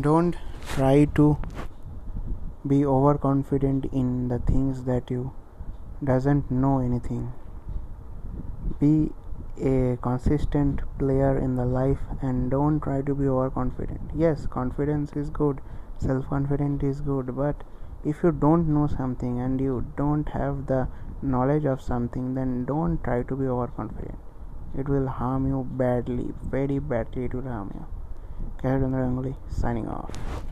don't try to be overconfident in the things that you doesn't know anything. Be a consistent player in the life and don't try to be overconfident. Yes confidence is good. Self confidence is good. But if you don't know something and you don't have the knowledge of something then don't try to be overconfident. It will harm you badly very badly it will harm you Ganguly signing off